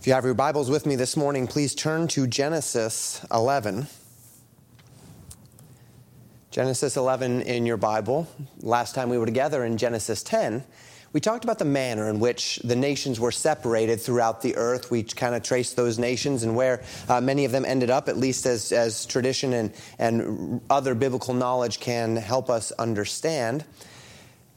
If you have your Bibles with me this morning, please turn to Genesis 11. Genesis 11 in your Bible. Last time we were together in Genesis 10, we talked about the manner in which the nations were separated throughout the earth. We kind of traced those nations and where uh, many of them ended up, at least as, as tradition and, and other biblical knowledge can help us understand.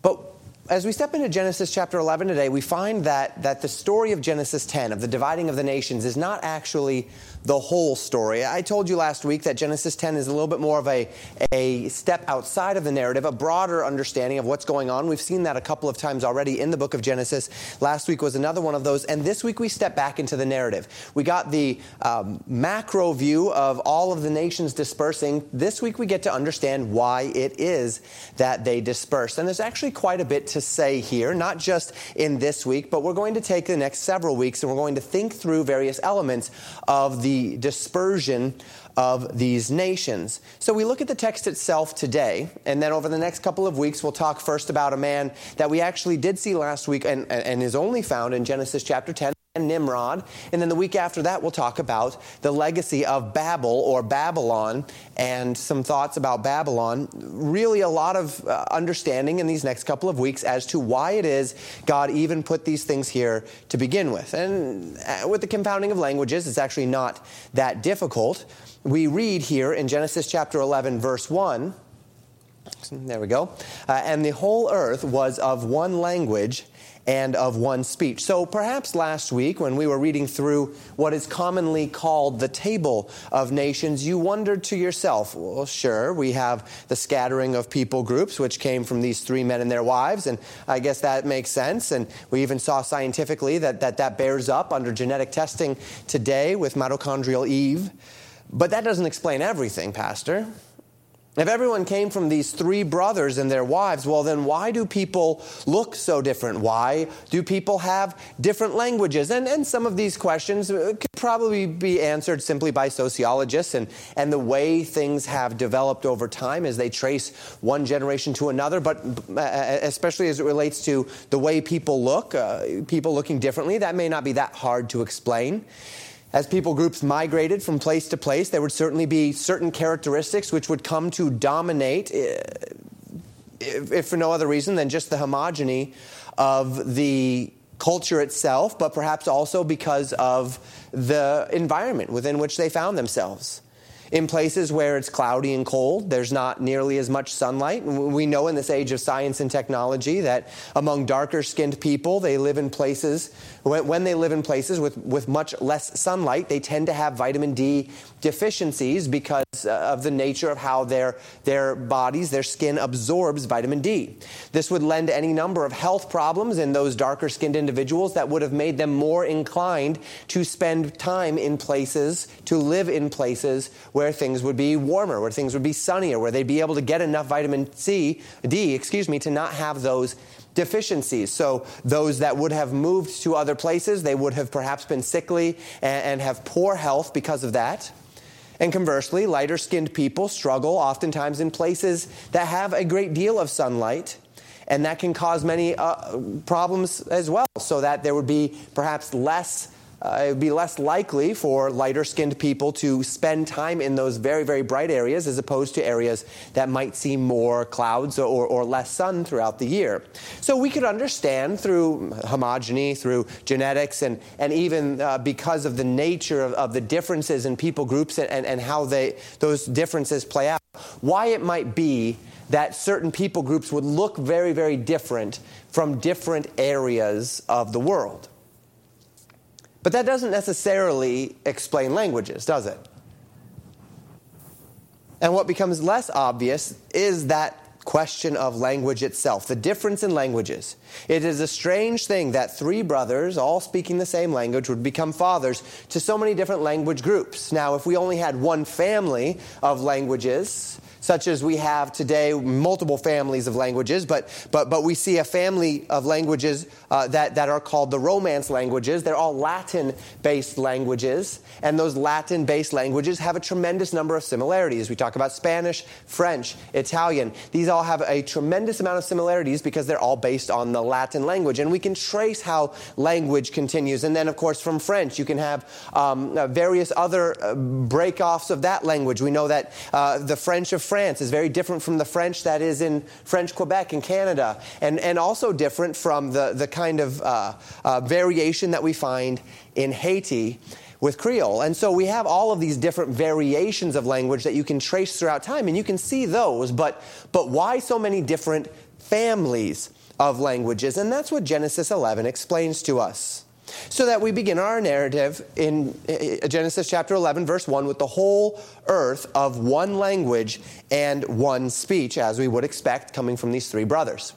But as we step into Genesis chapter 11 today, we find that, that the story of Genesis 10, of the dividing of the nations, is not actually the whole story. I told you last week that Genesis 10 is a little bit more of a, a step outside of the narrative, a broader understanding of what's going on. We've seen that a couple of times already in the book of Genesis. Last week was another one of those. And this week we step back into the narrative. We got the um, macro view of all of the nations dispersing. This week we get to understand why it is that they dispersed. And there's actually quite a bit to say here, not just in this week, but we're going to take the next several weeks and we're going to think through various elements of the dispersion of these nations. So we look at the text itself today, and then over the next couple of weeks, we'll talk first about a man that we actually did see last week and, and is only found in Genesis chapter 10 and Nimrod. And then the week after that, we'll talk about the legacy of Babel or Babylon and some thoughts about Babylon. Really, a lot of uh, understanding in these next couple of weeks as to why it is God even put these things here to begin with. And uh, with the confounding of languages, it's actually not that difficult. We read here in Genesis chapter 11, verse 1. There we go. Uh, and the whole earth was of one language and of one speech. So perhaps last week, when we were reading through what is commonly called the Table of Nations, you wondered to yourself, well, sure, we have the scattering of people groups, which came from these three men and their wives, and I guess that makes sense. And we even saw scientifically that that, that bears up under genetic testing today with mitochondrial Eve. But that doesn't explain everything, Pastor. If everyone came from these three brothers and their wives, well, then why do people look so different? Why do people have different languages? And, and some of these questions uh, could probably be answered simply by sociologists and, and the way things have developed over time as they trace one generation to another, but uh, especially as it relates to the way people look, uh, people looking differently, that may not be that hard to explain. As people groups migrated from place to place, there would certainly be certain characteristics which would come to dominate, eh, if for no other reason than just the homogeny of the culture itself, but perhaps also because of the environment within which they found themselves. In places where it's cloudy and cold, there's not nearly as much sunlight. We know in this age of science and technology that among darker skinned people, they live in places when they live in places with, with much less sunlight, they tend to have vitamin D deficiencies because uh, of the nature of how their, their bodies, their skin absorbs vitamin D. This would lend any number of health problems in those darker skinned individuals that would have made them more inclined to spend time in places, to live in places where things would be warmer, where things would be sunnier, where they'd be able to get enough vitamin C, D, excuse me, to not have those deficiencies. So those that would have moved to other places, they would have perhaps been sickly and, and have poor health because of that. And conversely, lighter skinned people struggle oftentimes in places that have a great deal of sunlight. And that can cause many uh, problems as well, so that there would be perhaps less uh, it would be less likely for lighter skinned people to spend time in those very, very bright areas as opposed to areas that might see more clouds or, or less sun throughout the year. So we could understand through homogeny, through genetics, and, and even uh, because of the nature of, of, the differences in people groups and, and, and how they, those differences play out, why it might be that certain people groups would look very, very different from different areas of the world. But that doesn't necessarily explain languages, does it? And what becomes less obvious is that question of language itself, the difference in languages. It is a strange thing that three brothers, all speaking the same language, would become fathers to so many different language groups. Now, if we only had one family of languages, such as we have today, multiple families of languages, but, but, but we see a family of languages uh, that, that are called the Romance languages. They're all Latin based languages, and those Latin based languages have a tremendous number of similarities. We talk about Spanish, French, Italian. These all have a tremendous amount of similarities because they're all based on the Latin language, and we can trace how language continues. And then, of course, from French, you can have um, uh, various other uh, breakoffs of that language. We know that uh, the French of France is very different from the French that is in French Quebec in Canada, and, and also different from the, the kind of uh, uh, variation that we find in Haiti with Creole. And so we have all of these different variations of language that you can trace throughout time, and you can see those, but, but why so many different families of languages? And that's what Genesis 11 explains to us. So that we begin our narrative in uh, Genesis chapter 11, verse 1, with the whole earth of one language and one speech, as we would expect coming from these three brothers.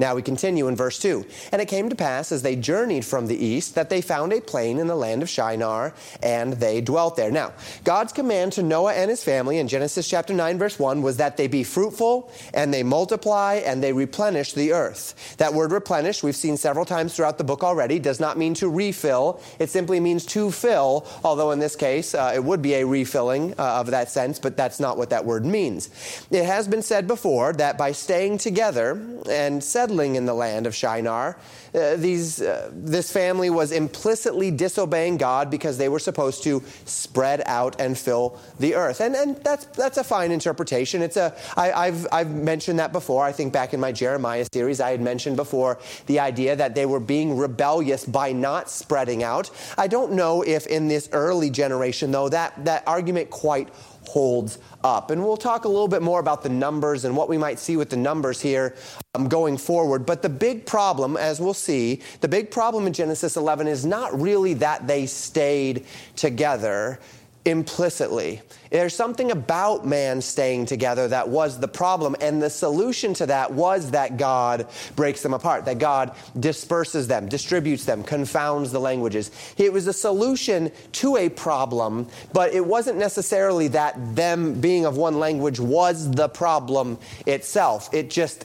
Now we continue in verse 2. And it came to pass as they journeyed from the east that they found a plain in the land of Shinar, and they dwelt there. Now, God's command to Noah and his family in Genesis chapter 9, verse 1 was that they be fruitful and they multiply and they replenish the earth. That word replenish, we've seen several times throughout the book already, does not mean to refill. It simply means to fill, although in this case uh, it would be a refilling uh, of that sense, but that's not what that word means. It has been said before that by staying together and settling settling in the land of Shinar. Uh, these, uh, this family was implicitly disobeying God because they were supposed to spread out and fill the earth. And, and that's, that's a fine interpretation. It's a, I, I've, I've mentioned that before. I think back in my Jeremiah series, I had mentioned before the idea that they were being rebellious by not spreading out. I don't know if in this early generation, though, that, that argument quite holds up. And we'll talk a little bit more about the numbers and what we might see with the numbers here um, going forward. But the big problem, as we'll see, the big problem in Genesis 11 is not really that they stayed together implicitly. There's something about man staying together that was the problem, and the solution to that was that God breaks them apart, that God disperses them, distributes them, confounds the languages. It was a solution to a problem, but it wasn't necessarily that them being of one language was the problem itself. It just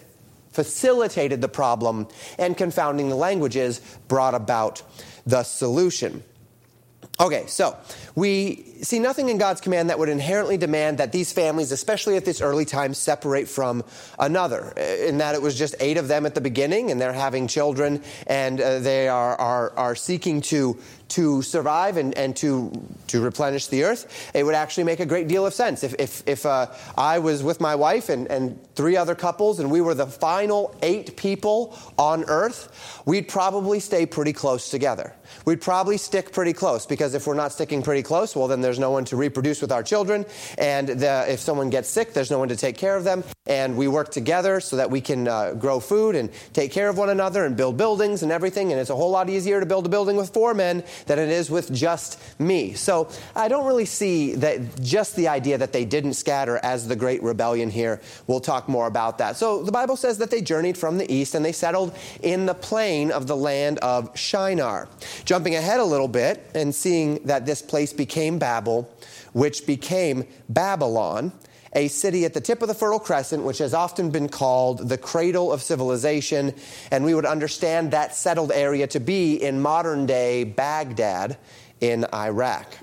facilitated the problem, and confounding the languages brought about the solution. Okay, so we see nothing in God's command that would inherently demand that these families, especially at this early time, separate from another. In that it was just eight of them at the beginning, and they're having children, and uh, they are, are, are seeking to to survive and, and to, to replenish the earth, it would actually make a great deal of sense. If, if, if uh, I was with my wife and, and three other couples and we were the final eight people on earth, we'd probably stay pretty close together. We'd probably stick pretty close because if we're not sticking pretty close, well, then there's no one to reproduce with our children. And the, if someone gets sick, there's no one to take care of them. And we work together so that we can uh, grow food and take care of one another and build buildings and everything. And it's a whole lot easier to build a building with four men than it is with just me. So I don't really see that just the idea that they didn't scatter as the great rebellion here. We'll talk more about that. So the Bible says that they journeyed from the east and they settled in the plain of the land of Shinar. Jumping ahead a little bit and seeing that this place became Babel, which became Babylon a city at the tip of the Fertile Crescent, which has often been called the cradle of civilization. And we would understand that settled area to be in modern day Baghdad in Iraq.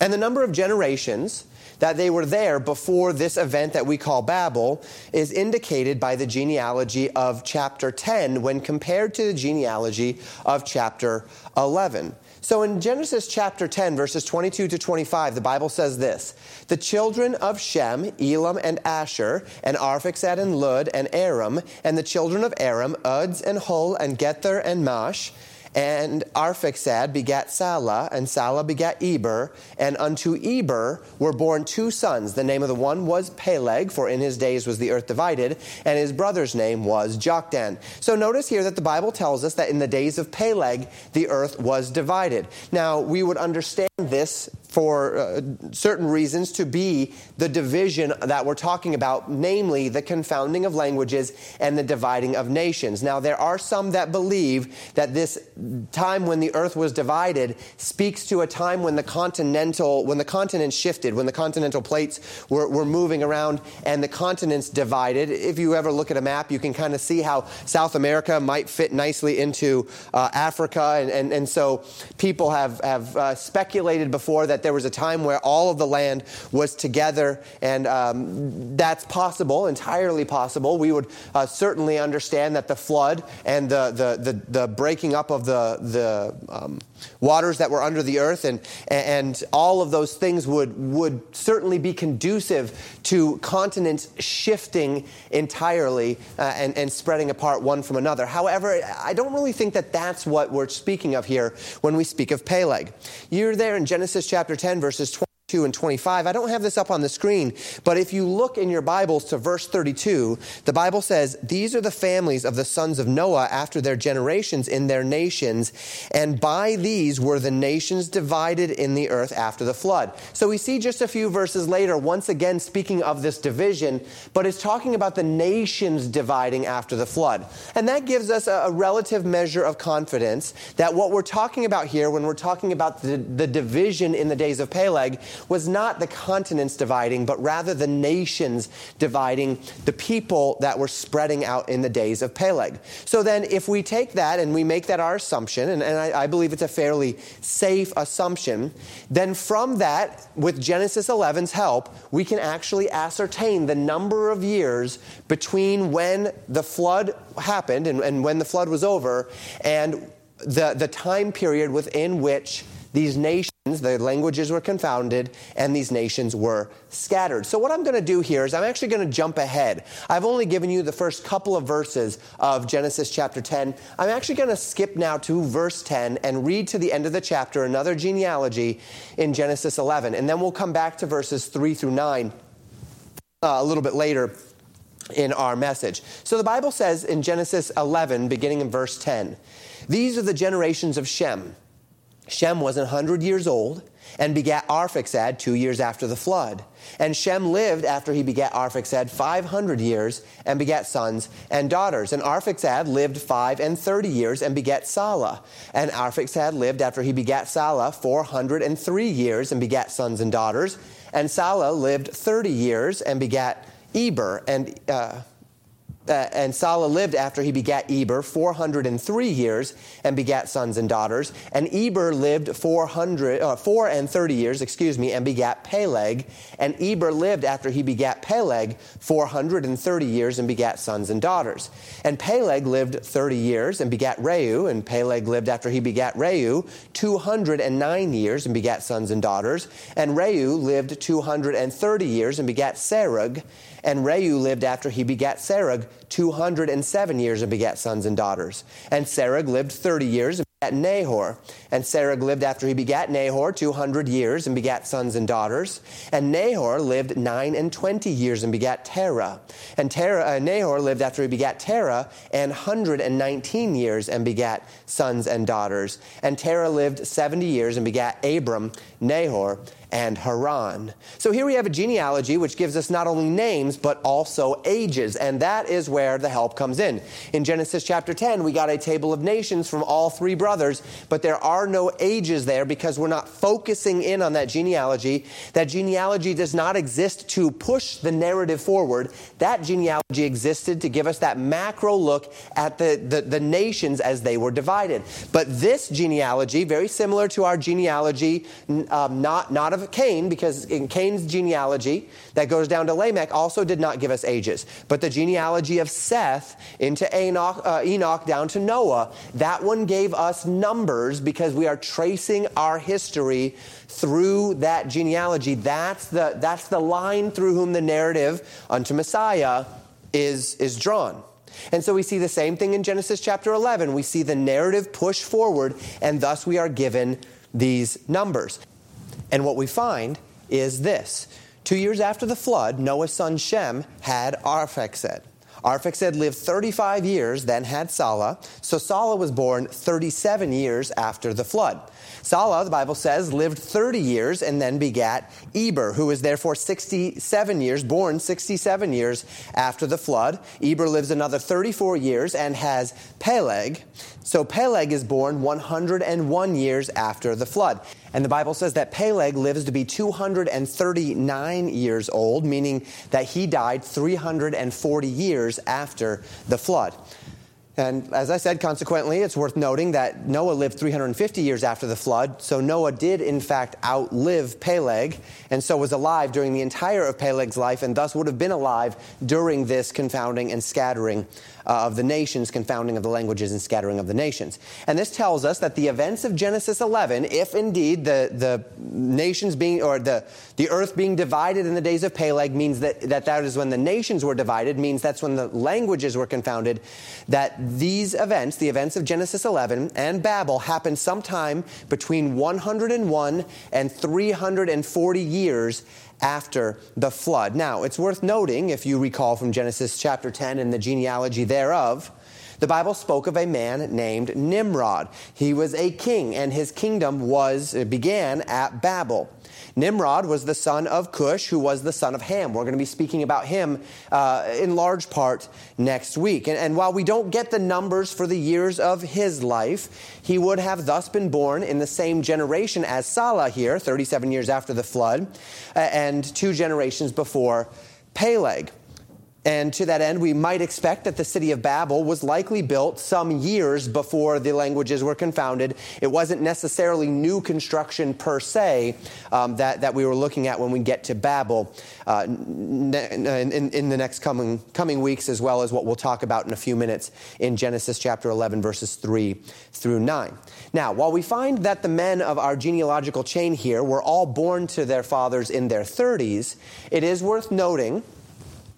And the number of generations that they were there before this event that we call Babel is indicated by the genealogy of chapter 10 when compared to the genealogy of chapter 11. So in Genesis chapter 10, verses 22 to 25, the Bible says this The children of Shem, Elam, and Asshur, and Arphaxad, and Lud, and Aram, and the children of Aram, Uz, and Hul, and Gether, and Mash, and Arphaxad begat Salah, and Salah begat Eber, and unto Eber were born two sons. The name of the one was Peleg, for in his days was the earth divided, and his brother's name was Joktan. So notice here that the Bible tells us that in the days of Peleg, the earth was divided. Now, we would understand this for uh, certain reasons to be the division that we're talking about, namely the confounding of languages and the dividing of nations. Now, there are some that believe that this time when the earth was divided speaks to a time when the continental when the continents shifted when the continental plates were, were moving around and the continents divided if you ever look at a map you can kind of see how south america might fit nicely into uh, africa and, and, and so people have, have uh, speculated before that there was a time where all of the land was together and um, that's possible entirely possible. We would uh, certainly understand that the flood and the, the, the, the breaking up of the, the um, waters that were under the earth, and, and all of those things would, would certainly be conducive to continents shifting entirely uh, and, and spreading apart one from another. However, I don't really think that that's what we're speaking of here when we speak of Peleg. You're there in Genesis chapter 10, verses 20 and 25. I don't have this up on the screen, but if you look in your Bibles to verse 32, the Bible says, These are the families of the sons of Noah after their generations in their nations, and by these were the nations divided in the earth after the flood. So we see just a few verses later, once again speaking of this division, but it's talking about the nations dividing after the flood. And that gives us a relative measure of confidence that what we're talking about here, when we're talking about the, the division in the days of Peleg, was not the continents dividing, but rather the nations dividing, the people that were spreading out in the days of Peleg. So then, if we take that and we make that our assumption, and, and I, I believe it's a fairly safe assumption, then from that, with Genesis 11's help, we can actually ascertain the number of years between when the flood happened and, and when the flood was over and the, the time period within which these nations, the languages were confounded, and these nations were scattered. So, what I'm going to do here is I'm actually going to jump ahead. I've only given you the first couple of verses of Genesis chapter 10. I'm actually going to skip now to verse 10 and read to the end of the chapter another genealogy in Genesis 11. And then we'll come back to verses 3 through 9 uh, a little bit later in our message. So, the Bible says in Genesis 11, beginning in verse 10, these are the generations of Shem. Shem was 100 years old and begat Arphaxad two years after the flood. And Shem lived after he begat Arphaxad 500 years and begat sons and daughters. And Arphaxad lived five and thirty years and begat Salah. And Arphaxad lived after he begat Salah 403 years and begat sons and daughters. And Salah lived 30 years and begat Eber. And uh, uh, and Salah lived after he begat Eber 403 years and begat sons and daughters. And Eber lived 400, uh, 4 and 30 years, excuse me, and begat Peleg. And Eber lived after he begat Peleg 430 years and begat sons and daughters. And Peleg lived 30 years and begat Reu. And Peleg lived after he begat Reu 209 years and begat sons and daughters. And Reu lived 230 years and begat Serug. And Reu lived after he begat Serug 207 years and begat sons and daughters. And Serug lived 30 years and begat Nahor. And Serug lived after he begat Nahor 200 years and begat sons and daughters. And Nahor lived nine and twenty years and begat Terah. And Terah, uh, Nahor lived after he begat Terah and 119 years and begat sons and daughters. And Terah lived 70 years and begat Abram, Nahor, and Haran. So here we have a genealogy which gives us not only names, but also ages. And that is where the help comes in. In Genesis chapter 10, we got a table of nations from all three brothers, but there are no ages there because we're not focusing in on that genealogy. That genealogy does not exist to push the narrative forward. That genealogy existed to give us that macro look at the, the, the nations as they were divided. But this genealogy, very similar to our genealogy, um, not, not of Cain, because in Cain's genealogy that goes down to Lamech also did not give us ages. But the genealogy of Seth into Enoch, uh, Enoch down to Noah, that one gave us numbers because we are tracing our history through that genealogy. That's the, that's the line through whom the narrative unto Messiah is, is drawn. And so we see the same thing in Genesis chapter 11. We see the narrative push forward, and thus we are given these numbers. And what we find is this Two years after the flood, Noah's son Shem had Arphaxad. Arphaxad lived 35 years, then had Salah. So Salah was born 37 years after the flood. Salah, the Bible says, lived 30 years and then begat Eber, who was therefore 67 years, born 67 years after the flood. Eber lives another 34 years and has Peleg. So Peleg is born 101 years after the flood. And the Bible says that Peleg lives to be 239 years old, meaning that he died 340 years after the flood. And as I said, consequently, it's worth noting that Noah lived 350 years after the flood. So Noah did, in fact, outlive Peleg, and so was alive during the entire of Peleg's life, and thus would have been alive during this confounding and scattering uh, of the nations, confounding of the languages and scattering of the nations. And this tells us that the events of Genesis 11, if indeed the, the nations being, or the, the earth being divided in the days of Peleg means that, that that is when the nations were divided, means that's when the languages were confounded, that these events, the events of Genesis 11 and Babel, happened sometime between 101 and 340 years after the flood. Now, it's worth noting, if you recall from Genesis chapter 10 and the genealogy thereof, the Bible spoke of a man named Nimrod. He was a king, and his kingdom was began at Babel. Nimrod was the son of Cush, who was the son of Ham. We're going to be speaking about him uh, in large part next week. And, and while we don't get the numbers for the years of his life, he would have thus been born in the same generation as Salah here, 37 years after the flood, and two generations before Peleg. And to that end, we might expect that the city of Babel was likely built some years before the languages were confounded. It wasn't necessarily new construction per se um, that, that we were looking at when we get to Babel uh, in, in, the next coming, coming weeks, as well as what we'll talk about in a few minutes in Genesis chapter 11, verses 3 through 9. Now, while we find that the men of our genealogical chain here were all born to their fathers in their 30s, it is worth noting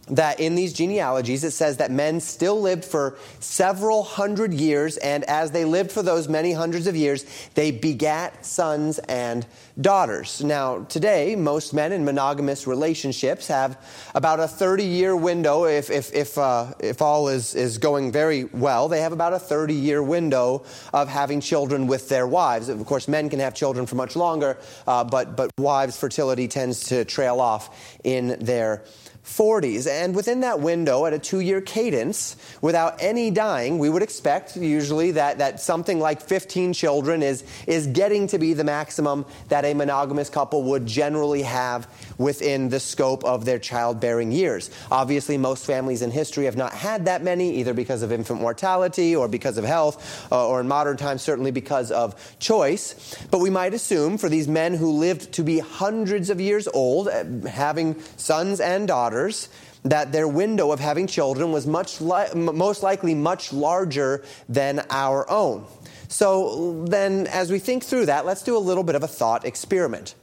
that in these genealogies it says that men still lived for several hundred years, and as they lived for those many hundreds of years, they begat sons and daughters. Now, today, most men in monogamous relationships have about a 30 year window, if, if, if, uh, if all is, is going very well, they have about a 30 year window of having children with their wives. Of course, men can have children for much longer, uh, but, but wives' fertility tends to trail off in their 40s. And within that window, at a two year cadence, without any dying, we would expect usually that, that something like 15 children is, is getting to be the maximum that a monogamous couple would generally have within the scope of their childbearing years. Obviously, most families in history have not had that many, either because of infant mortality or because of health, uh, or in modern times, certainly because of choice. But we might assume for these men who lived to be hundreds of years old, uh, having sons and daughters, daughters that their window of having children was much li- most likely much larger than our own. So then, as we think through that, let's do a little bit of a thought experiment.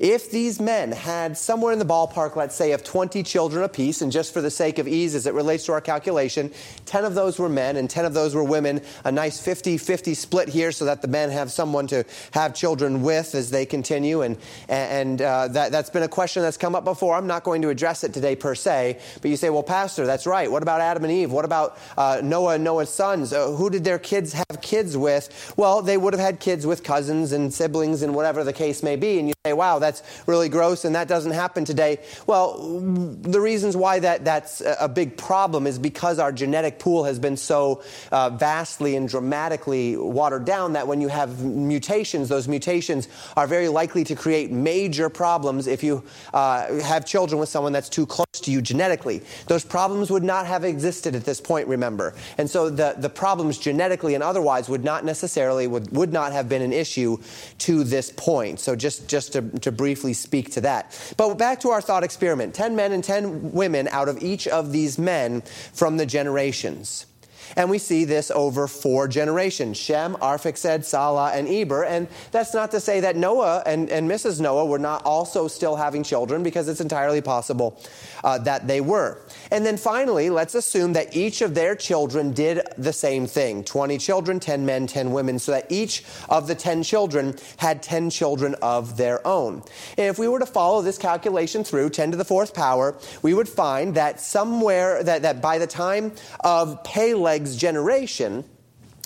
If these men had somewhere in the ballpark, let's say, of 20 children apiece, and just for the sake of ease as it relates to our calculation, 10 of those were men and 10 of those were women, a nice 50 50 split here so that the men have someone to have children with as they continue. And, and uh, that, that's been a question that's come up before. I'm not going to address it today per se, but you say, well, Pastor, that's right. What about Adam and Eve? What about uh, Noah and Noah's sons? Uh, who did their kids have kids with? Well, they would have had kids with cousins and siblings and whatever the case may be. And you say, wow, that's really gross and that doesn't happen today. Well, the reasons why that, that's a big problem is because our genetic pool has been so uh, vastly and dramatically watered down that when you have mutations, those mutations are very likely to create major problems if you uh, have children with someone that's too close to you genetically. Those problems would not have existed at this point, remember. And so the, the problems genetically and otherwise would not necessarily, would, would not have been an issue to this point. So just, just to, to briefly speak to that. But back to our thought experiment 10 men and 10 women out of each of these men from the generations. And we see this over four generations Shem, Arphaxad, Salah, and Eber. And that's not to say that Noah and, and Mrs. Noah were not also still having children, because it's entirely possible uh, that they were. And then finally, let's assume that each of their children did the same thing 20 children, 10 men, 10 women, so that each of the 10 children had 10 children of their own. And if we were to follow this calculation through, 10 to the fourth power, we would find that somewhere, that, that by the time of Peleg's generation,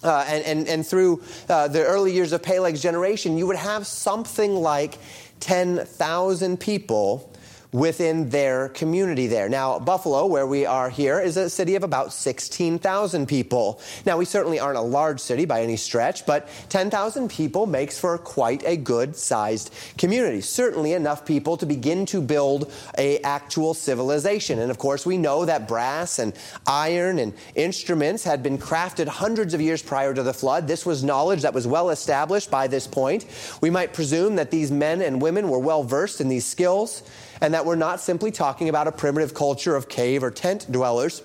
uh, and, and, and through uh, the early years of Peleg's generation, you would have something like 10,000 people within their community there. Now, Buffalo, where we are here, is a city of about 16,000 people. Now, we certainly aren't a large city by any stretch, but 10,000 people makes for quite a good sized community. Certainly enough people to begin to build a actual civilization. And of course, we know that brass and iron and instruments had been crafted hundreds of years prior to the flood. This was knowledge that was well established by this point. We might presume that these men and women were well versed in these skills and that we're not simply talking about a primitive culture of cave or tent dwellers,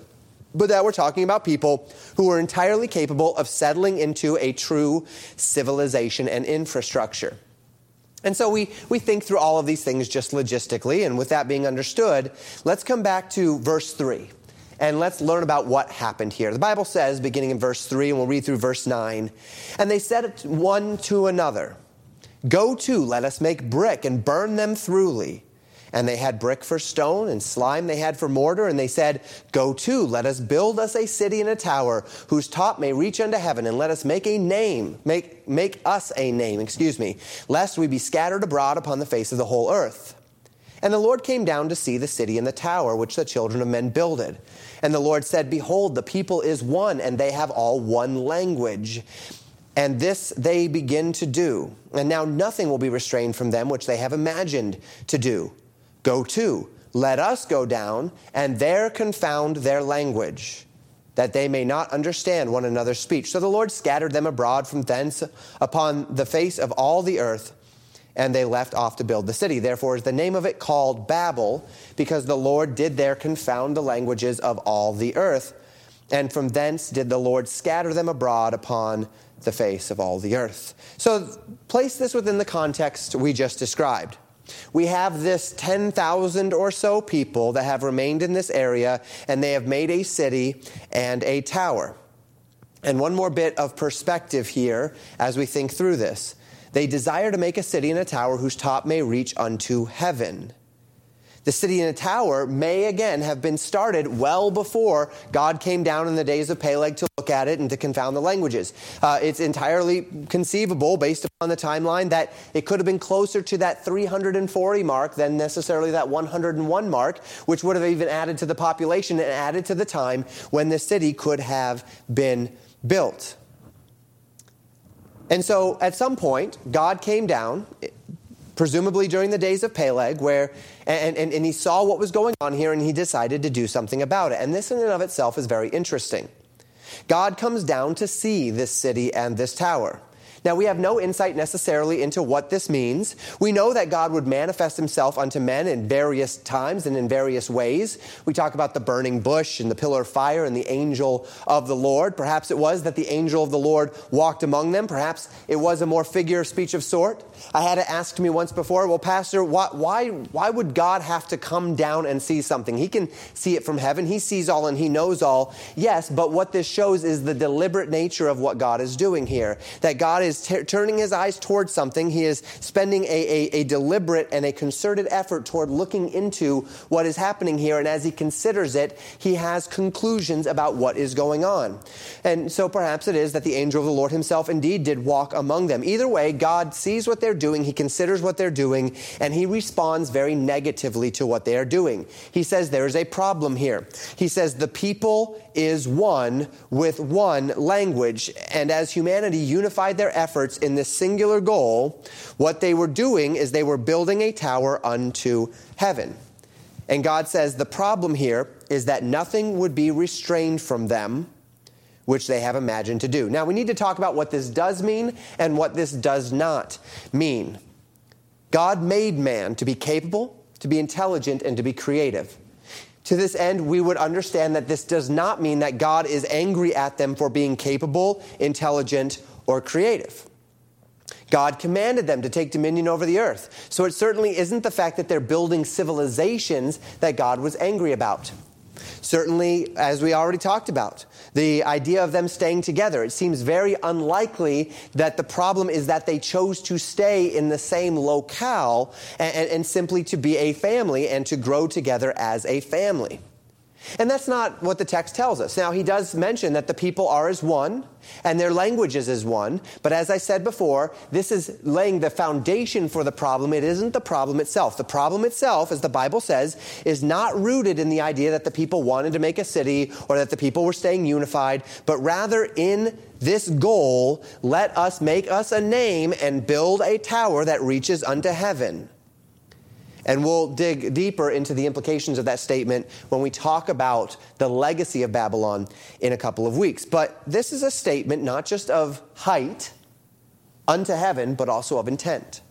but that we're talking about people who are entirely capable of settling into a true civilization and infrastructure. And so we, we think through all of these things just logistically, and with that being understood, let's come back to verse 3 and let's learn about what happened here. The Bible says, beginning in verse 3, and we'll read through verse 9, and they said one to another, Go to, let us make brick and burn them throughly. And they had brick for stone and slime they had for mortar. And they said, Go to, let us build us a city and a tower whose top may reach unto heaven, and let us make a name, make, make us a name, excuse me, lest we be scattered abroad upon the face of the whole earth. And the Lord came down to see the city and the tower which the children of men builded. And the Lord said, Behold, the people is one, and they have all one language. And this they begin to do. And now nothing will be restrained from them which they have imagined to do. Go to, let us go down, and there confound their language, that they may not understand one another's speech. So the Lord scattered them abroad from thence upon the face of all the earth, and they left off to build the city. Therefore is the name of it called Babel, because the Lord did there confound the languages of all the earth. And from thence did the Lord scatter them abroad upon the face of all the earth. So place this within the context we just described. We have this 10,000 or so people that have remained in this area, and they have made a city and a tower. And one more bit of perspective here as we think through this. They desire to make a city and a tower whose top may reach unto heaven. The city in a tower may again have been started well before God came down in the days of Peleg to look at it and to confound the languages. Uh, it's entirely conceivable, based upon the timeline, that it could have been closer to that 340 mark than necessarily that 101 mark, which would have even added to the population and added to the time when the city could have been built. And so at some point, God came down presumably during the days of Peleg, where and, and, and he saw what was going on here and he decided to do something about it. And this in and of itself is very interesting. God comes down to see this city and this tower. Now, we have no insight necessarily into what this means. We know that God would manifest himself unto men in various times and in various ways. We talk about the burning bush and the pillar of fire and the angel of the Lord. Perhaps it was that the angel of the Lord walked among them. Perhaps it was a more figure of speech of sort. I had it asked me once before, well, Pastor, why, why, why would God have to come down and see something? He can see it from heaven. He sees all and he knows all. Yes, but what this shows is the deliberate nature of what God is doing here. That God is is t- turning his eyes towards something. He is spending a, a, a deliberate and a concerted effort toward looking into what is happening here. And as he considers it, he has conclusions about what is going on. And so perhaps it is that the angel of the Lord himself indeed did walk among them. Either way, God sees what they're doing, he considers what they're doing, and he responds very negatively to what they are doing. He says there is a problem here. He says the people is one with one language. And as humanity unified their efforts in this singular goal, what they were doing is they were building a tower unto heaven. And God says the problem here is that nothing would be restrained from them which they have imagined to do. Now, we need to talk about what this does mean and what this does not mean. God made man to be capable, to be intelligent, and to be creative. To this end, we would understand that this does not mean that God is angry at them for being capable, intelligent, or creative. God commanded them to take dominion over the earth. So it certainly isn't the fact that they're building civilizations that God was angry about. Certainly, as we already talked about, the idea of them staying together, it seems very unlikely that the problem is that they chose to stay in the same locale and, and, and simply to be a family and to grow together as a family. And that's not what the text tells us. Now, he does mention that the people are as one and their language is as one. But as I said before, this is laying the foundation for the problem. It isn't the problem itself. The problem itself, as the Bible says, is not rooted in the idea that the people wanted to make a city or that the people were staying unified, but rather in this goal, let us make us a name and build a tower that reaches unto heaven. And we'll dig deeper into the implications of that statement when we talk about the legacy of Babylon in a couple of weeks. But this is a statement not just of height unto heaven, but also of intent.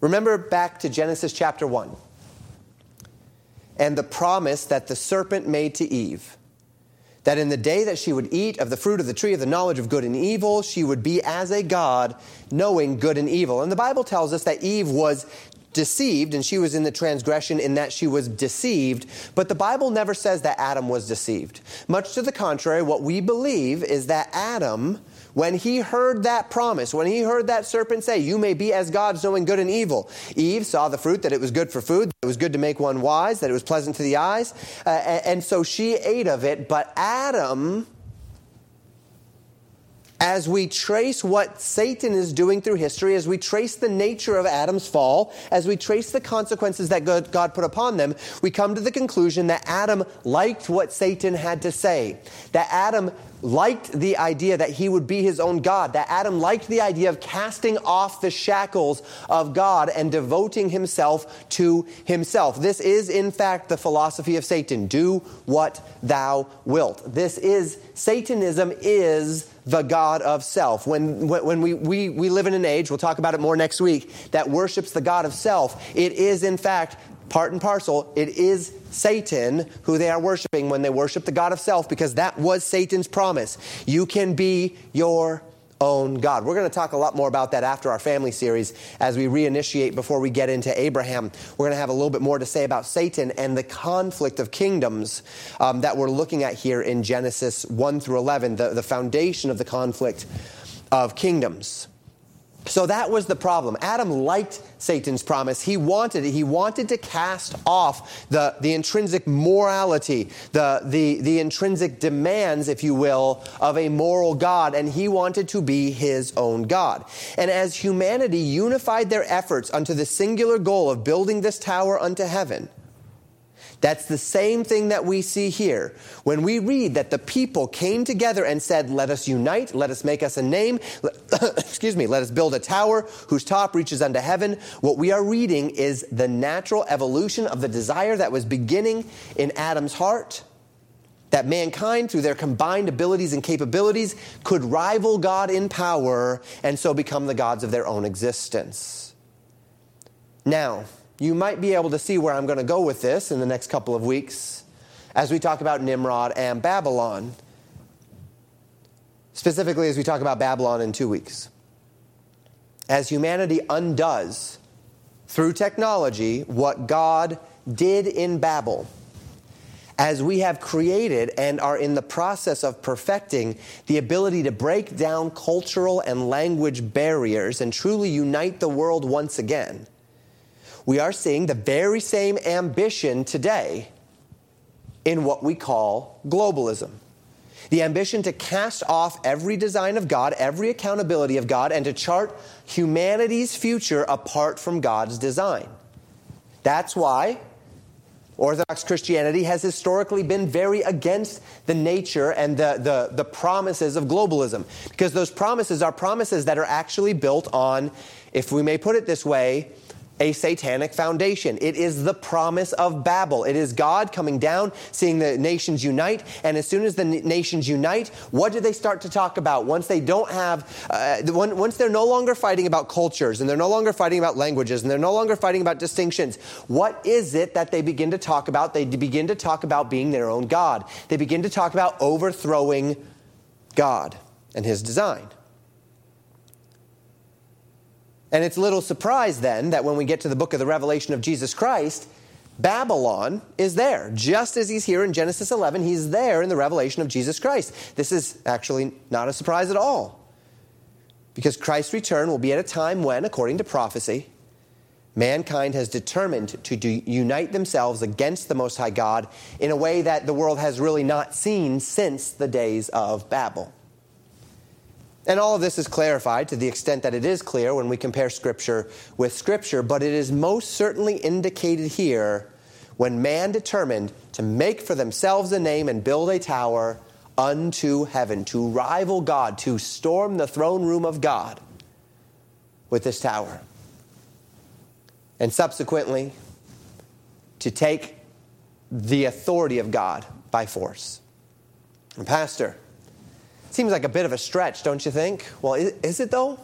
Remember back to Genesis chapter 1 and the promise that the serpent made to Eve that in the day that she would eat of the fruit of the tree of the knowledge of good and evil, she would be as a God, knowing good and evil. And the Bible tells us that Eve was deceived, and she was in the transgression in that she was deceived. But the Bible never says that Adam was deceived. Much to the contrary, what we believe is that Adam, when he heard that promise, when he heard that serpent say, You may be as gods, knowing good and evil, Eve saw the fruit, that it was good for food, that it was good to make one wise, that it was pleasant to the eyes, uh, and so she ate of it. But Adam, as we trace what Satan is doing through history, as we trace the nature of Adam's fall, as we trace the consequences that God put upon them, we come to the conclusion that Adam liked what Satan had to say. That Adam liked the idea that he would be his own God, that Adam liked the idea of casting off the shackles of God and devoting himself to himself. This is, in fact, the philosophy of Satan do what thou wilt. This is, Satanism is the God of self. When, when we, we, we live in an age, we'll talk about it more next week, that worships the God of self, it is, in fact, part and parcel, it is Satan who they are worshiping when they worship the God of self, because that was Satan's promise. You can be your own God. We're going to talk a lot more about that after our family series as we reinitiate before we get into Abraham. We're going to have a little bit more to say about Satan and the conflict of kingdoms um, that we're looking at here in Genesis 1 through 11, the, the foundation of the conflict of kingdoms. So that was the problem. Adam liked Satan's promise. He wanted it. He wanted to cast off the, the intrinsic morality, the, the, the intrinsic demands, if you will, of a moral God, and he wanted to be his own God. And as humanity unified their efforts unto the singular goal of building this tower unto heaven, that's the same thing that we see here. When we read that the people came together and said, Let us unite, let us make us a name, excuse me, let us build a tower whose top reaches unto heaven, what we are reading is the natural evolution of the desire that was beginning in Adam's heart. That mankind, through their combined abilities and capabilities, could rival God in power and so become the gods of their own existence. Now, you might be able to see where I'm going to go with this in the next couple of weeks as we talk about Nimrod and Babylon. Specifically, as we talk about Babylon in two weeks. As humanity undoes through technology what God did in Babel, as we have created and are in the process of perfecting the ability to break down cultural and language barriers and truly unite the world once again we are seeing the very same ambition today in what we call globalism. The ambition to cast off every design of God, every accountability of God, and to chart humanity's future apart from God's design. That's why Orthodox Christianity has historically been very against the nature and the, the, the, promises of globalism, because those promises are promises that are actually built on, if we may put it this way, a satanic foundation. It is the promise of Babel. It is God coming down, seeing the nations unite, and as soon as the nations unite, what do they start to talk about? Once they don't have, uh, once they're no longer fighting about cultures, and they're no longer fighting about languages, and they're no longer fighting about distinctions, what is it that they begin to talk about? They begin to talk about being their own God. They begin to talk about overthrowing God and his design. And it's little surprise then that when we get to the book of the Revelation of Jesus Christ, Babylon is there. Just as he's here in Genesis 11, he's there in the revelation of Jesus Christ. This is actually not a surprise at all. Because Christ's return will be at a time when, according to prophecy, mankind has determined to unite themselves against the Most High God in a way that the world has really not seen since the days of Babel. And all of this is clarified to the extent that it is clear when we compare Scripture with Scripture, but it is most certainly indicated here when man determined to make for themselves a name and build a tower unto heaven, to rival God, to storm the throne room of God with this tower. And subsequently, to take the authority of God by force. And Pastor, Seems like a bit of a stretch, don't you think? Well, is it though?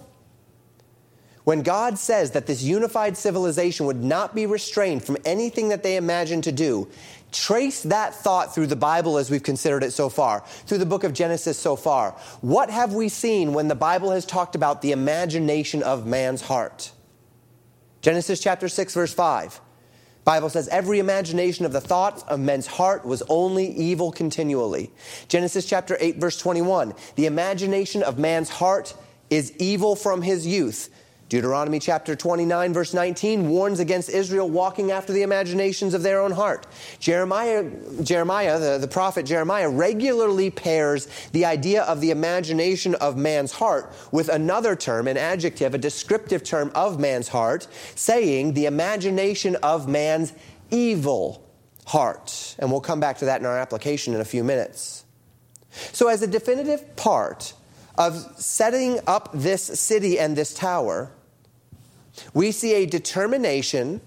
When God says that this unified civilization would not be restrained from anything that they imagine to do, trace that thought through the Bible as we've considered it so far, through the book of Genesis so far. What have we seen when the Bible has talked about the imagination of man's heart? Genesis chapter 6 verse 5. Bible says every imagination of the thoughts of men's heart was only evil continually. Genesis chapter 8 verse 21. The imagination of man's heart is evil from his youth. Deuteronomy chapter 29, verse 19, warns against Israel walking after the imaginations of their own heart. Jeremiah, Jeremiah the, the prophet Jeremiah, regularly pairs the idea of the imagination of man's heart with another term, an adjective, a descriptive term of man's heart, saying the imagination of man's evil heart. And we'll come back to that in our application in a few minutes. So, as a definitive part of setting up this city and this tower, we see a determination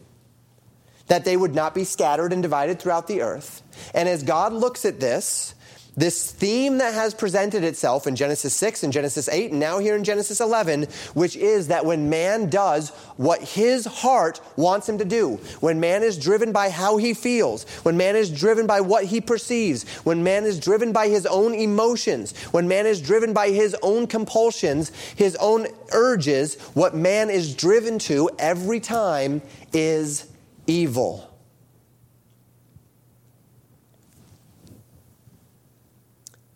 that they would not be scattered and divided throughout the earth. And as God looks at this, this theme that has presented itself in Genesis 6 and Genesis 8 and now here in Genesis 11, which is that when man does what his heart wants him to do, when man is driven by how he feels, when man is driven by what he perceives, when man is driven by his own emotions, when man is driven by his own compulsions, his own urges, what man is driven to every time is evil.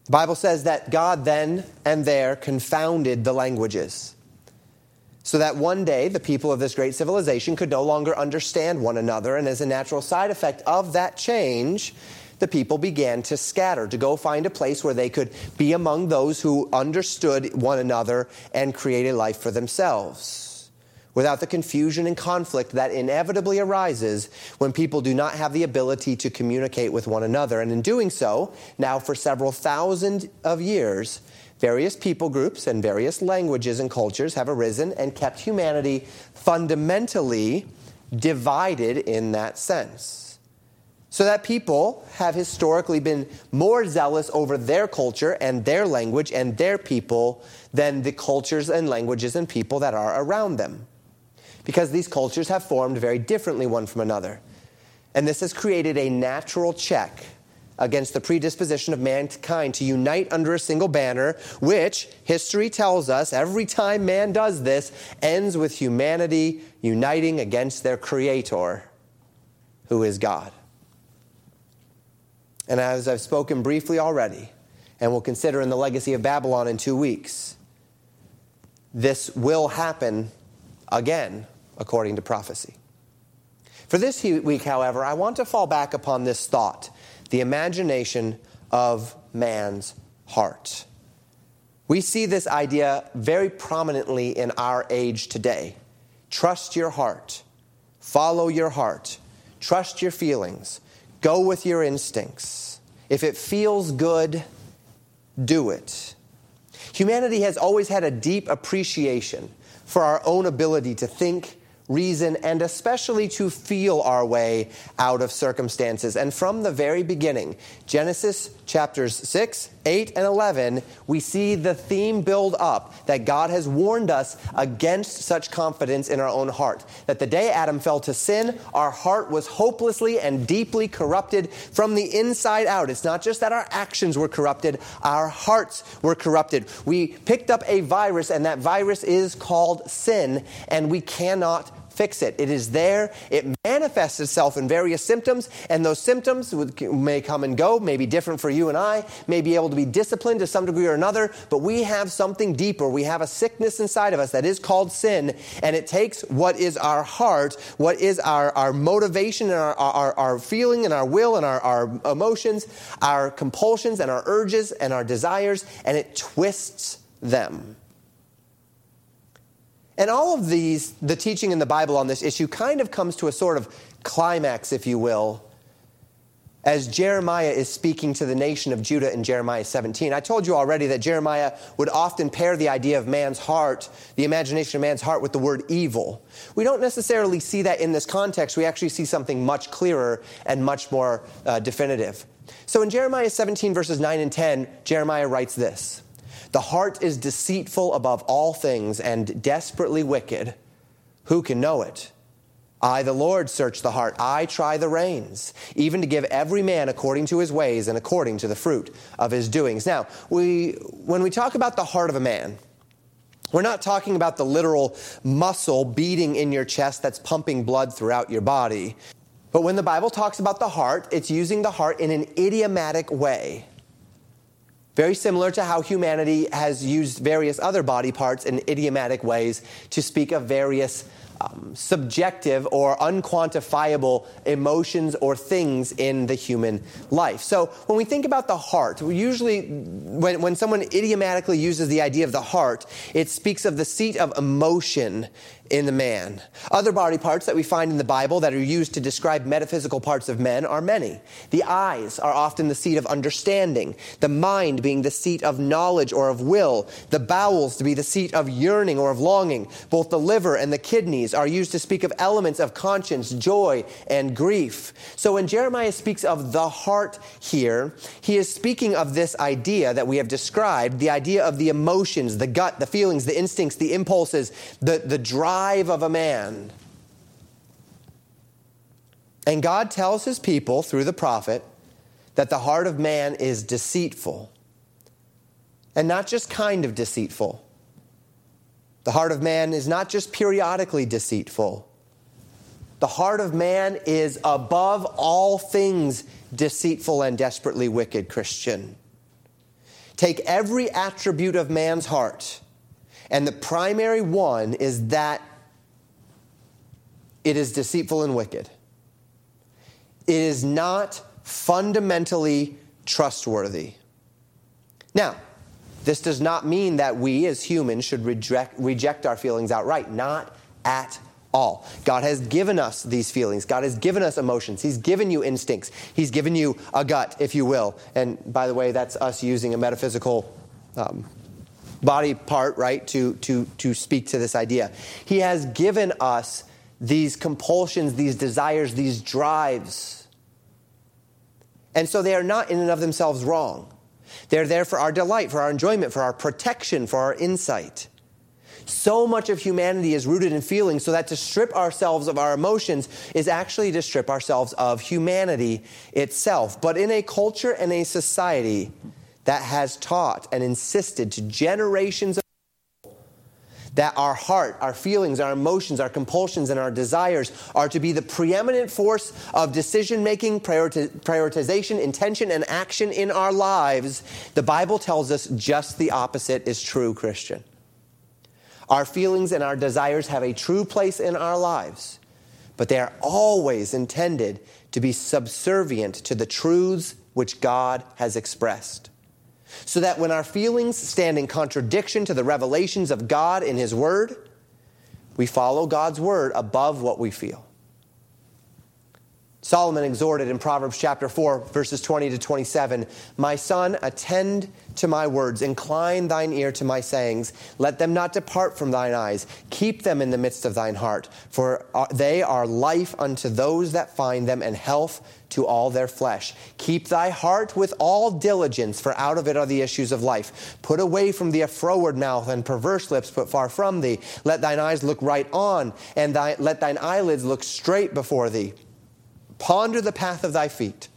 The Bible says that God then and there confounded the languages. So that one day the people of this great civilization could no longer understand one another, and as a natural side effect of that change, the people began to scatter, to go find a place where they could be among those who understood one another and create a life for themselves without the confusion and conflict that inevitably arises when people do not have the ability to communicate with one another. And in doing so, now for several thousand of years, various people groups and various languages and cultures have arisen and kept humanity fundamentally divided in that sense. So that people have historically been more zealous over their culture and their language and their people than the cultures and languages and people that are around them because these cultures have formed very differently one from another. And this has created a natural check against the predisposition of mankind to unite under a single banner, which history tells us every time man does this ends with humanity uniting against their creator, who is God. And as I've spoken briefly already, and we'll consider in the legacy of Babylon in two weeks, this will happen again according to prophecy. For this week, however, I want to fall back upon this thought the imagination of man's heart. We see this idea very prominently in our age today. Trust your heart, follow your heart, trust your feelings, go with your instincts. If it feels good, do it. Humanity has always had a deep appreciation for our own ability to think, reason, and especially to feel our way out of circumstances. And from the very beginning, Genesis chapters 6, 8, and 11, we see the theme build up that God has warned us against such confidence in our own heart. That the day Adam fell to sin, our heart was hopelessly and deeply corrupted from the inside out. It's not just that our actions were corrupted, our hearts were corrupted. We picked up a virus, and that virus is called sin, and we cannot fix it. It is there. It manifests itself in various symptoms, and those symptoms may come and go, may be different for you and I, may be able to be disciplined to some degree or another, but we have something deeper. We have a sickness inside of us that is called sin, and it takes what is our heart, what is our, our motivation, and our, our, our feeling, and our will, and our, our emotions, our compulsions, and our urges, and our desires, and it twists them. And all of these, the teaching in the Bible on this issue kind of comes to a sort of climax, if you will, as Jeremiah is speaking to the nation of Judah in Jeremiah 17. I told you already that Jeremiah would often pair the idea of man's heart, the imagination of man's heart, with the word evil. We don't necessarily see that in this context. We actually see something much clearer and much more uh, definitive. So in Jeremiah 17, verses 9 and 10, Jeremiah writes this. The heart is deceitful above all things and desperately wicked. Who can know it? I, the Lord, search the heart. I try the reins, even to give every man according to his ways and according to the fruit of his doings. Now, we, when we talk about the heart of a man, we're not talking about the literal muscle beating in your chest that's pumping blood throughout your body. But when the Bible talks about the heart, it's using the heart in an idiomatic way. Very similar to how humanity has used various other body parts in idiomatic ways to speak of various um, subjective or unquantifiable emotions or things in the human life. So when we think about the heart, we usually, when, when someone idiomatically uses the idea of the heart, it speaks of the seat of emotion in the man. Other body parts that we find in the Bible that are used to describe metaphysical parts of men are many. The eyes are often the seat of understanding, the mind being the seat of knowledge or of will, the bowels to be the seat of yearning or of longing. Both the liver and the kidneys are used to speak of elements of conscience, joy, and grief. So when Jeremiah speaks of the heart here, he is speaking of this idea that we have described, the idea of the emotions, the gut, the feelings, the instincts, the impulses, the, the drive drive of a man. And God tells his people through the prophet that the heart of man is deceitful. And not just kind of deceitful. The heart of man is not just periodically deceitful. The heart of man is above all things deceitful and desperately wicked, Christian. Take every attribute of man's heart and the primary one is that it is deceitful and wicked. It is not fundamentally trustworthy. Now, this does not mean that we as humans should reject, reject our feelings outright. Not at all. God has given us these feelings. God has given us emotions. He's given you instincts. He's given you a gut, if you will. And by the way, that's us using a metaphysical um, body part, right, to, to, to speak to this idea. He has given us these compulsions, these desires, these drives. And so they are not in and of themselves wrong. They're there for our delight, for our enjoyment, for our protection, for our insight. So much of humanity is rooted in feelings, so that to strip ourselves of our emotions is actually to strip ourselves of humanity itself. But in a culture and a society that has taught and insisted to generations of people that our heart, our feelings, our emotions, our compulsions, and our desires are to be the preeminent force of decision making, prioritization, intention, and action in our lives, the Bible tells us just the opposite is true, Christian. Our feelings and our desires have a true place in our lives, but they are always intended to be subservient to the truths which God has expressed so that when our feelings stand in contradiction to the revelations of God in His Word, we follow God's Word above what we feel. Solomon exhorted in Proverbs chapter 4, verses 20 to 27 My son, attend to my words, incline thine ear to my sayings. Let them not depart from thine eyes. Keep them in the midst of thine heart, for they are life unto those that find them, and health to all their flesh. Keep thy heart with all diligence, for out of it are the issues of life. Put away from thee a froward mouth and perverse lips, put far from thee. Let thine eyes look right on, and thy, let thine eyelids look straight before thee. Ponder the path of thy feet,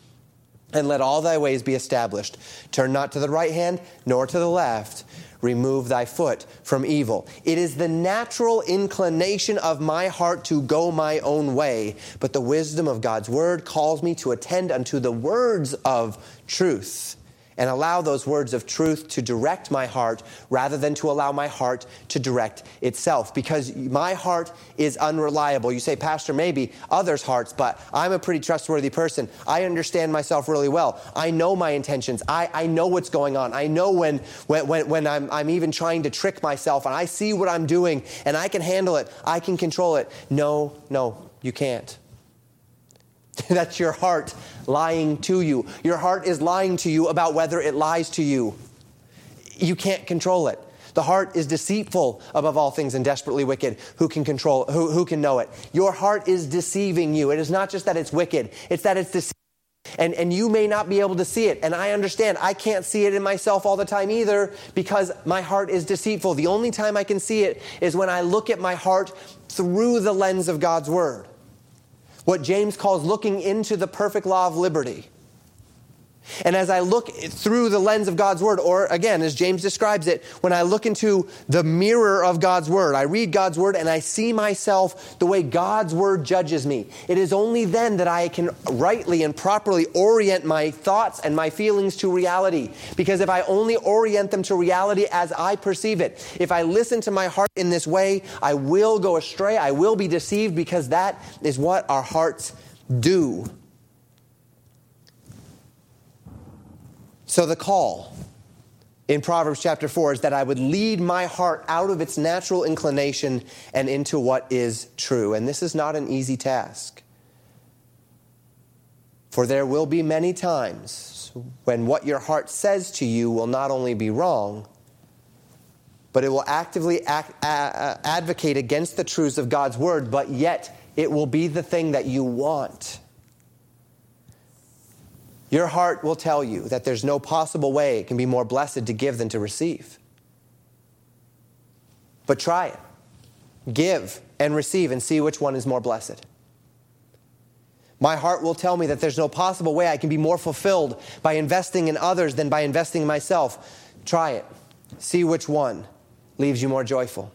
and let all thy ways be established. Turn not to the right hand, nor to the left. Remove thy foot from evil. It is the natural inclination of my heart to go my own way, but the wisdom of God's word calls me to attend unto the words of truth and allow those words of truth to direct my heart rather than to allow my heart to direct itself because my heart is unreliable. You say, Pastor, maybe others' hearts, but I'm a pretty trustworthy person. I understand myself really well. I know my intentions. I, I know what's going on. I know when, when, when, when I'm, I'm even trying to trick myself and I see what I'm doing and I can handle it. I can control it. No, no, you can't. That's your heart lying to you. Your heart is lying to you about whether it lies to you. You can't control it. The heart is deceitful above all things and desperately wicked. Who can control who, who can know it? Your heart is deceiving you. It is not just that it's wicked, it's that it's deceiving. And, and you may not be able to see it. And I understand. I can't see it in myself all the time either because my heart is deceitful. The only time I can see it is when I look at my heart through the lens of God's Word what James calls looking into the perfect law of liberty. And as I look through the lens of God's Word, or again, as James describes it, when I look into the mirror of God's Word, I read God's Word and I see myself the way God's Word judges me. It is only then that I can rightly and properly orient my thoughts and my feelings to reality. Because if I only orient them to reality as I perceive it, if I listen to my heart in this way, I will go astray. I will be deceived because that is what our hearts do. So the call in Proverbs chapter 4 is that I would lead my heart out of its natural inclination and into what is true. And this is not an easy task. For there will be many times when what your heart says to you will not only be wrong, but it will actively act, advocate against the truths of God's word, but yet it will be the thing that you want. Your heart will tell you that there's no possible way it can be more blessed to give than to receive. But try it. Give and receive and see which one is more blessed. My heart will tell me that there's no possible way I can be more fulfilled by investing in others than by investing in myself. Try it. See which one leaves you more joyful.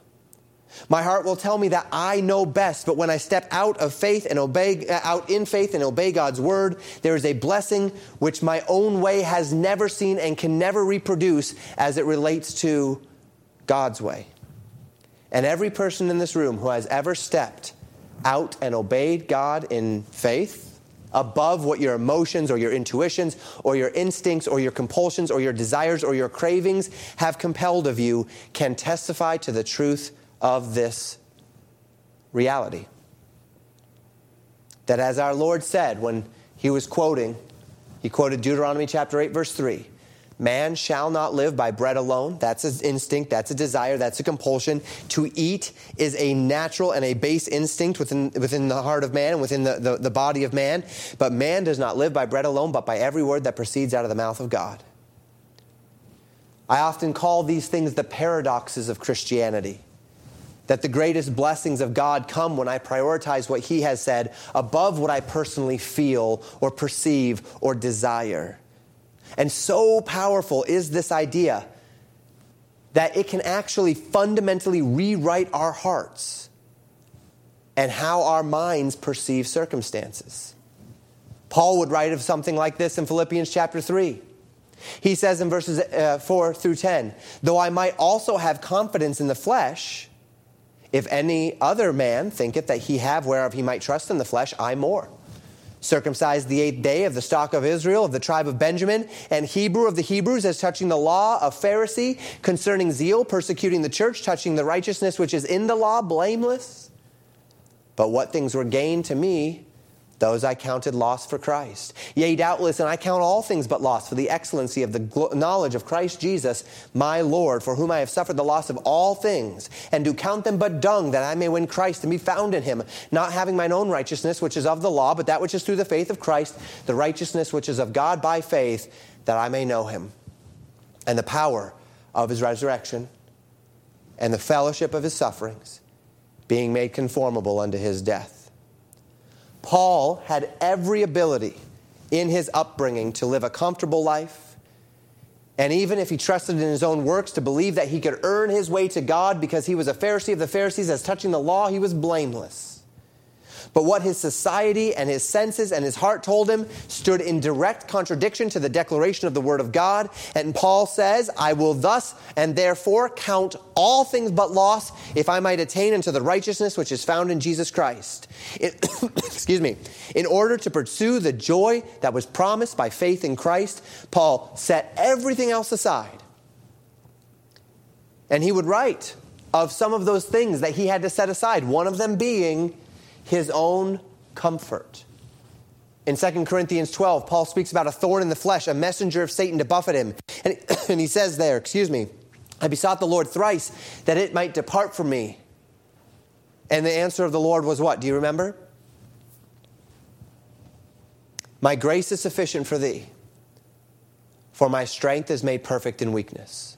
My heart will tell me that I know best, but when I step out of faith and obey, uh, out in faith and obey God's word, there is a blessing which my own way has never seen and can never reproduce as it relates to God's way. And every person in this room who has ever stepped out and obeyed God in faith, above what your emotions or your intuitions or your instincts or your compulsions or your desires or your cravings have compelled of you, can testify to the truth of this reality. That as our Lord said when he was quoting, he quoted Deuteronomy chapter 8, verse 3. Man shall not live by bread alone. That's an instinct, that's a desire, that's a compulsion. To eat is a natural and a base instinct within, within the heart of man and within the, the, the body of man. But man does not live by bread alone, but by every word that proceeds out of the mouth of God. I often call these things the paradoxes of Christianity that the greatest blessings of God come when I prioritize what He has said above what I personally feel or perceive or desire. And so powerful is this idea that it can actually fundamentally rewrite our hearts and how our minds perceive circumstances. Paul would write of something like this in Philippians chapter 3. He says in verses uh, 4 through 10, though I might also have confidence in the flesh, if any other man thinketh that he have whereof he might trust in the flesh, I more. Circumcised the eighth day of the stock of Israel, of the tribe of Benjamin, and Hebrew of the Hebrews, as touching the law of Pharisee, concerning zeal, persecuting the church, touching the righteousness which is in the law, blameless. But what things were gained to me, Those I counted lost for Christ. Yea, doubtless, and I count all things but loss for the excellency of the knowledge of Christ Jesus, my Lord, for whom I have suffered the loss of all things, and do count them but dung, that I may win Christ and be found in him, not having mine own righteousness, which is of the law, but that which is through the faith of Christ, the righteousness which is of God by faith, that I may know him, and the power of his resurrection, and the fellowship of his sufferings, being made conformable unto his death Paul had every ability in his upbringing to live a comfortable life. And even if he trusted in his own works to believe that he could earn his way to God because he was a Pharisee of the Pharisees, as touching the law, he was blameless. But what his society and his senses and his heart told him stood in direct contradiction to the declaration of the Word of God. And Paul says, I will thus and therefore count all things but loss if I might attain unto the righteousness which is found in Jesus Christ. It, excuse me. In order to pursue the joy that was promised by faith in Christ, Paul set everything else aside. And he would write of some of those things that he had to set aside, one of them being his own comfort. In 2 Corinthians 12, Paul speaks about a thorn in the flesh, a messenger of Satan to buffet him. And, and he says there, excuse me, I besought the Lord thrice that it might depart from me. And the answer of the Lord was what? Do you remember? My grace is sufficient for thee, for my strength is made perfect in weakness.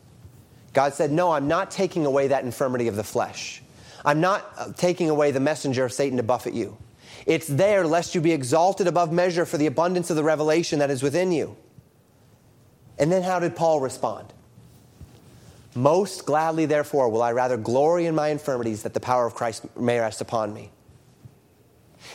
God said, No, I'm not taking away that infirmity of the flesh. I'm not uh, taking away the messenger of Satan to buffet you. It's there lest you be exalted above measure for the abundance of the revelation that is within you. And then how did Paul respond? Most gladly, therefore, will I rather glory in my infirmities that the power of Christ may rest upon me.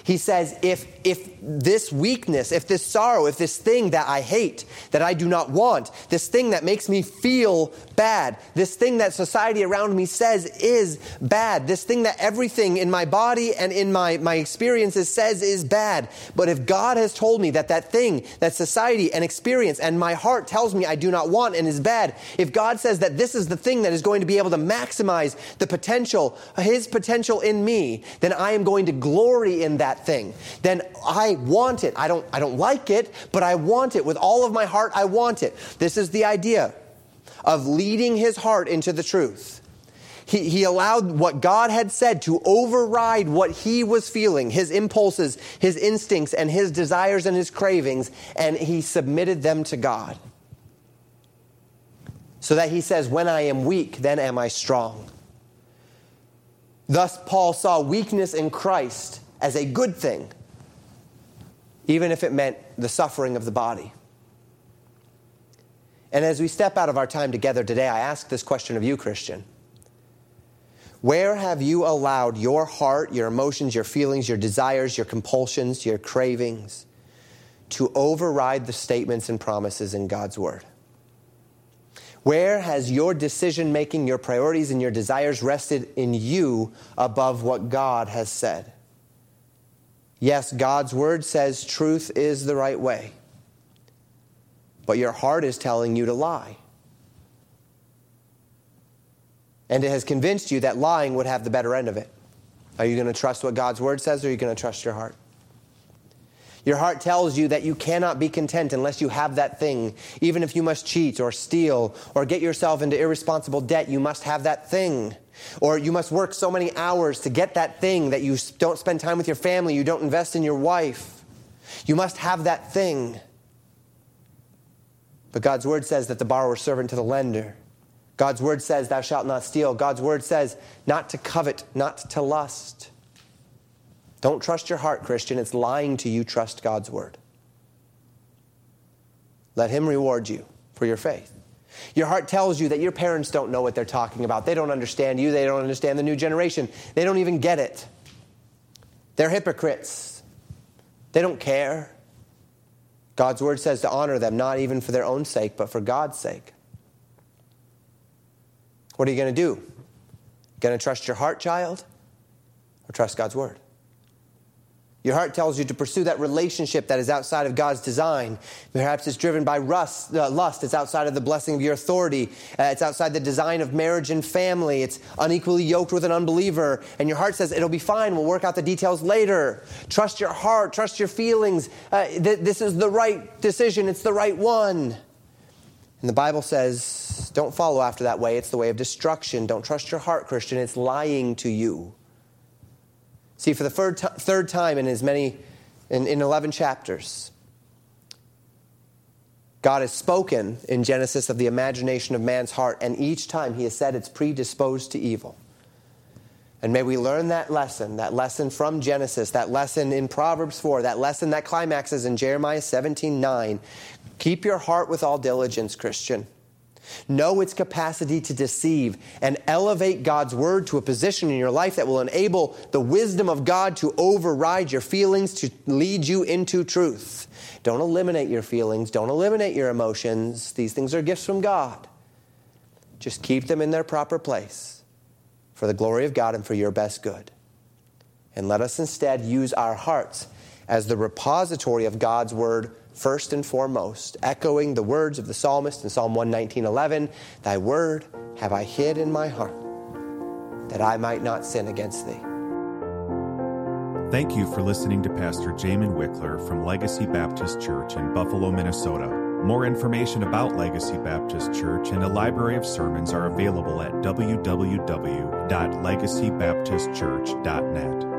He says, if, if this weakness, if this sorrow, if this thing that I hate, that I do not want, this thing that makes me feel bad, this thing that society around me says is bad, this thing that everything in my body and in my, my experiences says is bad. But if God has told me that that thing, that society and experience and my heart tells me I do not want and is bad, if God says that this is the thing that is going to be able to maximize the potential, His potential in me, then I am going to glory in that that thing, then I want it. I don't, I don't like it, but I want it. With all of my heart, I want it. This is the idea of leading his heart into the truth. He, he allowed what God had said to override what he was feeling, his impulses, his instincts, and his desires and his cravings, and he submitted them to God. So that he says, When I am weak, then am I strong. Thus, Paul saw weakness in Christ as a good thing, even if it meant the suffering of the body. And as we step out of our time together today, I ask this question of you, Christian. Where have you allowed your heart, your emotions, your feelings, your desires, your compulsions, your cravings to override the statements and promises in God's Word? Where has your decision making, your priorities, and your desires rested in you above what God has said? Yes, God's word says truth is the right way, but your heart is telling you to lie. And it has convinced you that lying would have the better end of it. Are you going to trust what God's word says, or are you going to trust your heart? Your heart tells you that you cannot be content unless you have that thing. Even if you must cheat or steal or get yourself into irresponsible debt, you must have that thing. Or you must work so many hours to get that thing that you don't spend time with your family, you don't invest in your wife. You must have that thing. But God's word says that the borrower is servant to the lender. God's word says, Thou shalt not steal. God's word says, not to covet, not to lust. Don't trust your heart, Christian. It's lying to you. Trust God's word. Let Him reward you for your faith. Your heart tells you that your parents don't know what they're talking about. They don't understand you. They don't understand the new generation. They don't even get it. They're hypocrites. They don't care. God's word says to honor them, not even for their own sake, but for God's sake. What are you going to do? Going to trust your heart, child, or trust God's word? Your heart tells you to pursue that relationship that is outside of God's design. Perhaps it's driven by rust, uh, lust. It's outside of the blessing of your authority. Uh, it's outside the design of marriage and family. It's unequally yoked with an unbeliever. And your heart says, it'll be fine. We'll work out the details later. Trust your heart. Trust your feelings. Uh, th- this is the right decision. It's the right one. And the Bible says, don't follow after that way. It's the way of destruction. Don't trust your heart, Christian. It's lying to you. See, for the third, t- third time in as many, in, in 11 chapters, God has spoken in Genesis of the imagination of man's heart, and each time he has said it's predisposed to evil. And may we learn that lesson, that lesson from Genesis, that lesson in Proverbs 4, that lesson that climaxes in Jeremiah 17 9. Keep your heart with all diligence, Christian. Know its capacity to deceive and elevate God's word to a position in your life that will enable the wisdom of God to override your feelings, to lead you into truth. Don't eliminate your feelings, don't eliminate your emotions. These things are gifts from God. Just keep them in their proper place for the glory of God and for your best good. And let us instead use our hearts as the repository of God's word first and foremost, echoing the words of the psalmist in Psalm 119:11, "Thy word have I hid in my heart, that I might not sin against thee." Thank you for listening to Pastor Jamin Wickler from Legacy Baptist Church in Buffalo, Minnesota. More information about Legacy Baptist Church and a library of sermons are available at www.legacybaptistchurch.net.